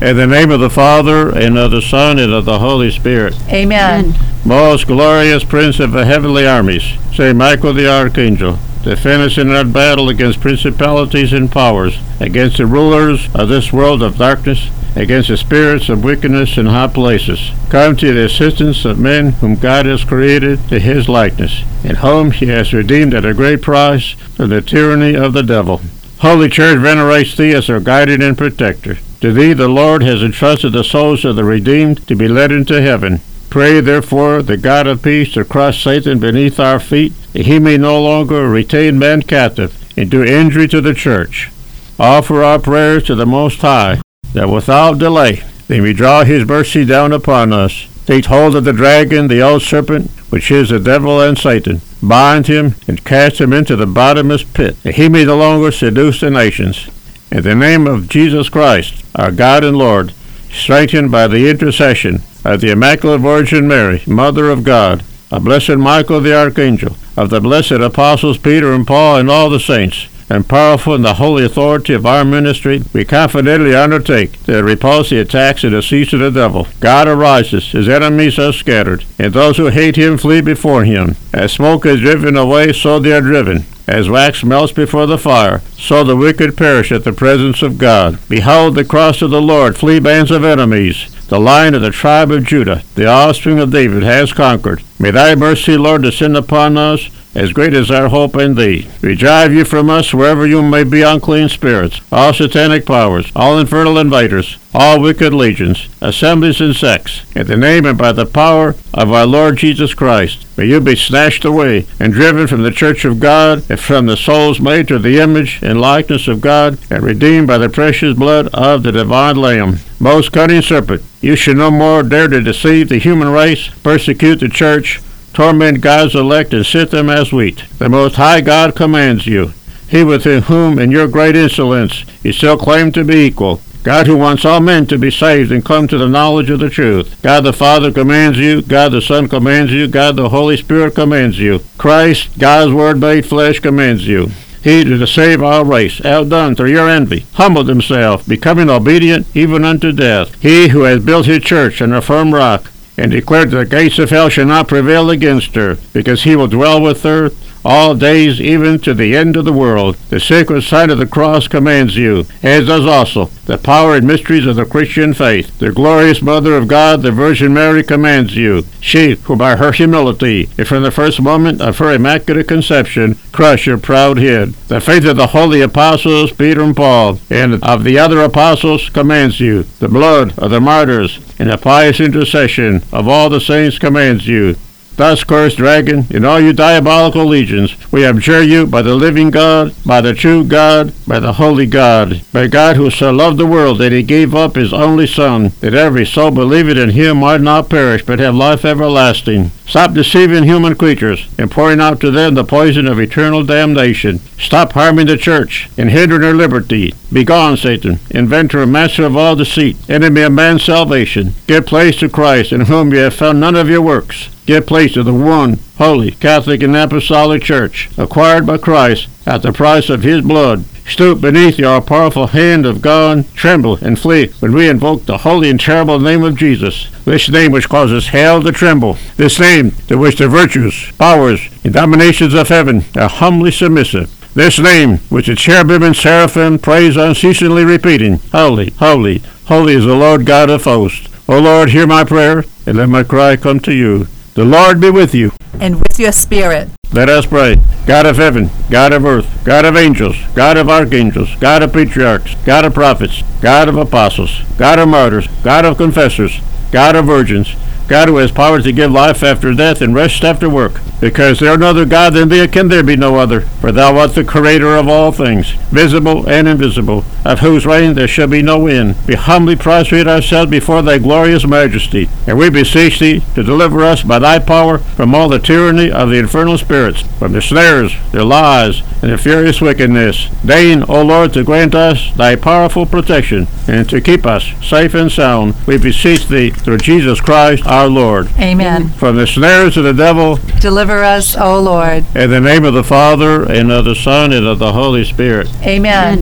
In the name of the Father, and of the Son, and of the Holy Spirit. Amen. Most glorious Prince of the heavenly armies, Saint Michael the Archangel, defend us in our battle against principalities and powers, against the rulers of this world of darkness, against the spirits of wickedness in high places. Come to the assistance of men whom God has created to his likeness, and whom he has redeemed at a great price from the tyranny of the devil. Holy Church venerates thee as her guardian and protector. To thee the Lord has entrusted the souls of the redeemed to be led into heaven. Pray, therefore, the God of peace to crush Satan beneath our feet, that he may no longer retain man captive and do injury to the church. Offer our prayers to the Most High, that without delay they may draw his mercy down upon us. Take hold of the dragon, the old serpent, which is the devil and Satan. Bind him and cast him into the bottomless pit, that he may no longer seduce the nations. In the name of Jesus Christ, our God and Lord, strengthened by the intercession of the Immaculate Virgin Mary, Mother of God, of Blessed Michael the Archangel, of the blessed apostles Peter and Paul and all the saints, and powerful in the holy authority of our ministry, we confidently undertake to repulse the attacks and deceits of the devil. God arises, his enemies are scattered, and those who hate him flee before him. As smoke is driven away, so they are driven. As wax melts before the fire, so the wicked perish at the presence of God. Behold the cross of the Lord, flee bands of enemies. The lion of the tribe of Judah, the offspring of David, has conquered. May thy mercy, Lord, descend upon us, as great as our hope in thee. We drive you from us wherever you may be unclean spirits, all satanic powers, all infernal invaders, all wicked legions, assemblies and sects. In the name and by the power of our Lord Jesus Christ, may you be snatched away and driven from the church of God and from the souls made to the image and likeness of God and redeemed by the precious blood of the divine Lamb. Most cunning serpent, you should no more dare to deceive the human race, persecute the church, torment God's elect, and sit them as wheat. The Most High God commands you, He with whom in your great insolence you still claim to be equal, God who wants all men to be saved and come to the knowledge of the truth. God the Father commands you, God the Son commands you, God the Holy Spirit commands you. Christ, God's Word made flesh, commands you. He to save our race, outdone through your envy, humbled himself, becoming obedient even unto death. He who has built his church on a firm rock, and declared that the gates of hell shall not prevail against her, because he will dwell with her all days, even to the end of the world. The sacred sign of the cross commands you, as does also the power and mysteries of the Christian faith. The glorious Mother of God, the Virgin Mary, commands you. She, who by her humility, and from the first moment of her immaculate conception, crushed your proud head. The faith of the holy apostles, Peter and Paul, and of the other apostles, commands you. The blood of the martyrs, and the pious intercession of all the saints commands you. Thus, cursed dragon, and all you diabolical legions, we abjure you by the living God, by the true God, by the holy God, by God who so loved the world that he gave up his only Son, that every soul believing in him might not perish, but have life everlasting. Stop deceiving human creatures and pouring out to them the poison of eternal damnation. Stop harming the church and hindering her liberty. Begone, Satan, inventor and master of all deceit, enemy of man's salvation. Give place to Christ, in whom you have found none of your works. Give place to the one, holy, Catholic, and Apostolic Church, acquired by Christ at the price of his blood. Stoop beneath your powerful hand of God, tremble and flee when we invoke the holy and terrible name of Jesus, this name which causes hell to tremble, this name to which the virtues, powers, and dominations of heaven are humbly submissive. This name, which the cherubim and seraphim praise unceasingly repeating, Holy, holy, holy is the Lord God of hosts. O Lord, hear my prayer, and let my cry come to you. The Lord be with you. And with your spirit. Let us pray. God of heaven, God of earth, God of angels, God of archangels, God of patriarchs, God of prophets, God of apostles, God of martyrs, God of confessors, God of virgins, God who has power to give life after death and rest after work. Because there is no other God than thee, can there be no other. For thou art the creator of all things, visible and invisible, of whose reign there shall be no end. We humbly prostrate ourselves before thy glorious majesty, and we beseech thee to deliver us by thy power from all the tyranny of the infernal spirits, from their snares, their lies, and their furious wickedness. Deign, O Lord, to grant us thy powerful protection, and to keep us safe and sound. We beseech thee through Jesus Christ our Lord. Amen. From the snares of the devil, Deliver us, O Lord. in the name of the Father, and of the Son, and of the Holy Spirit. Amen.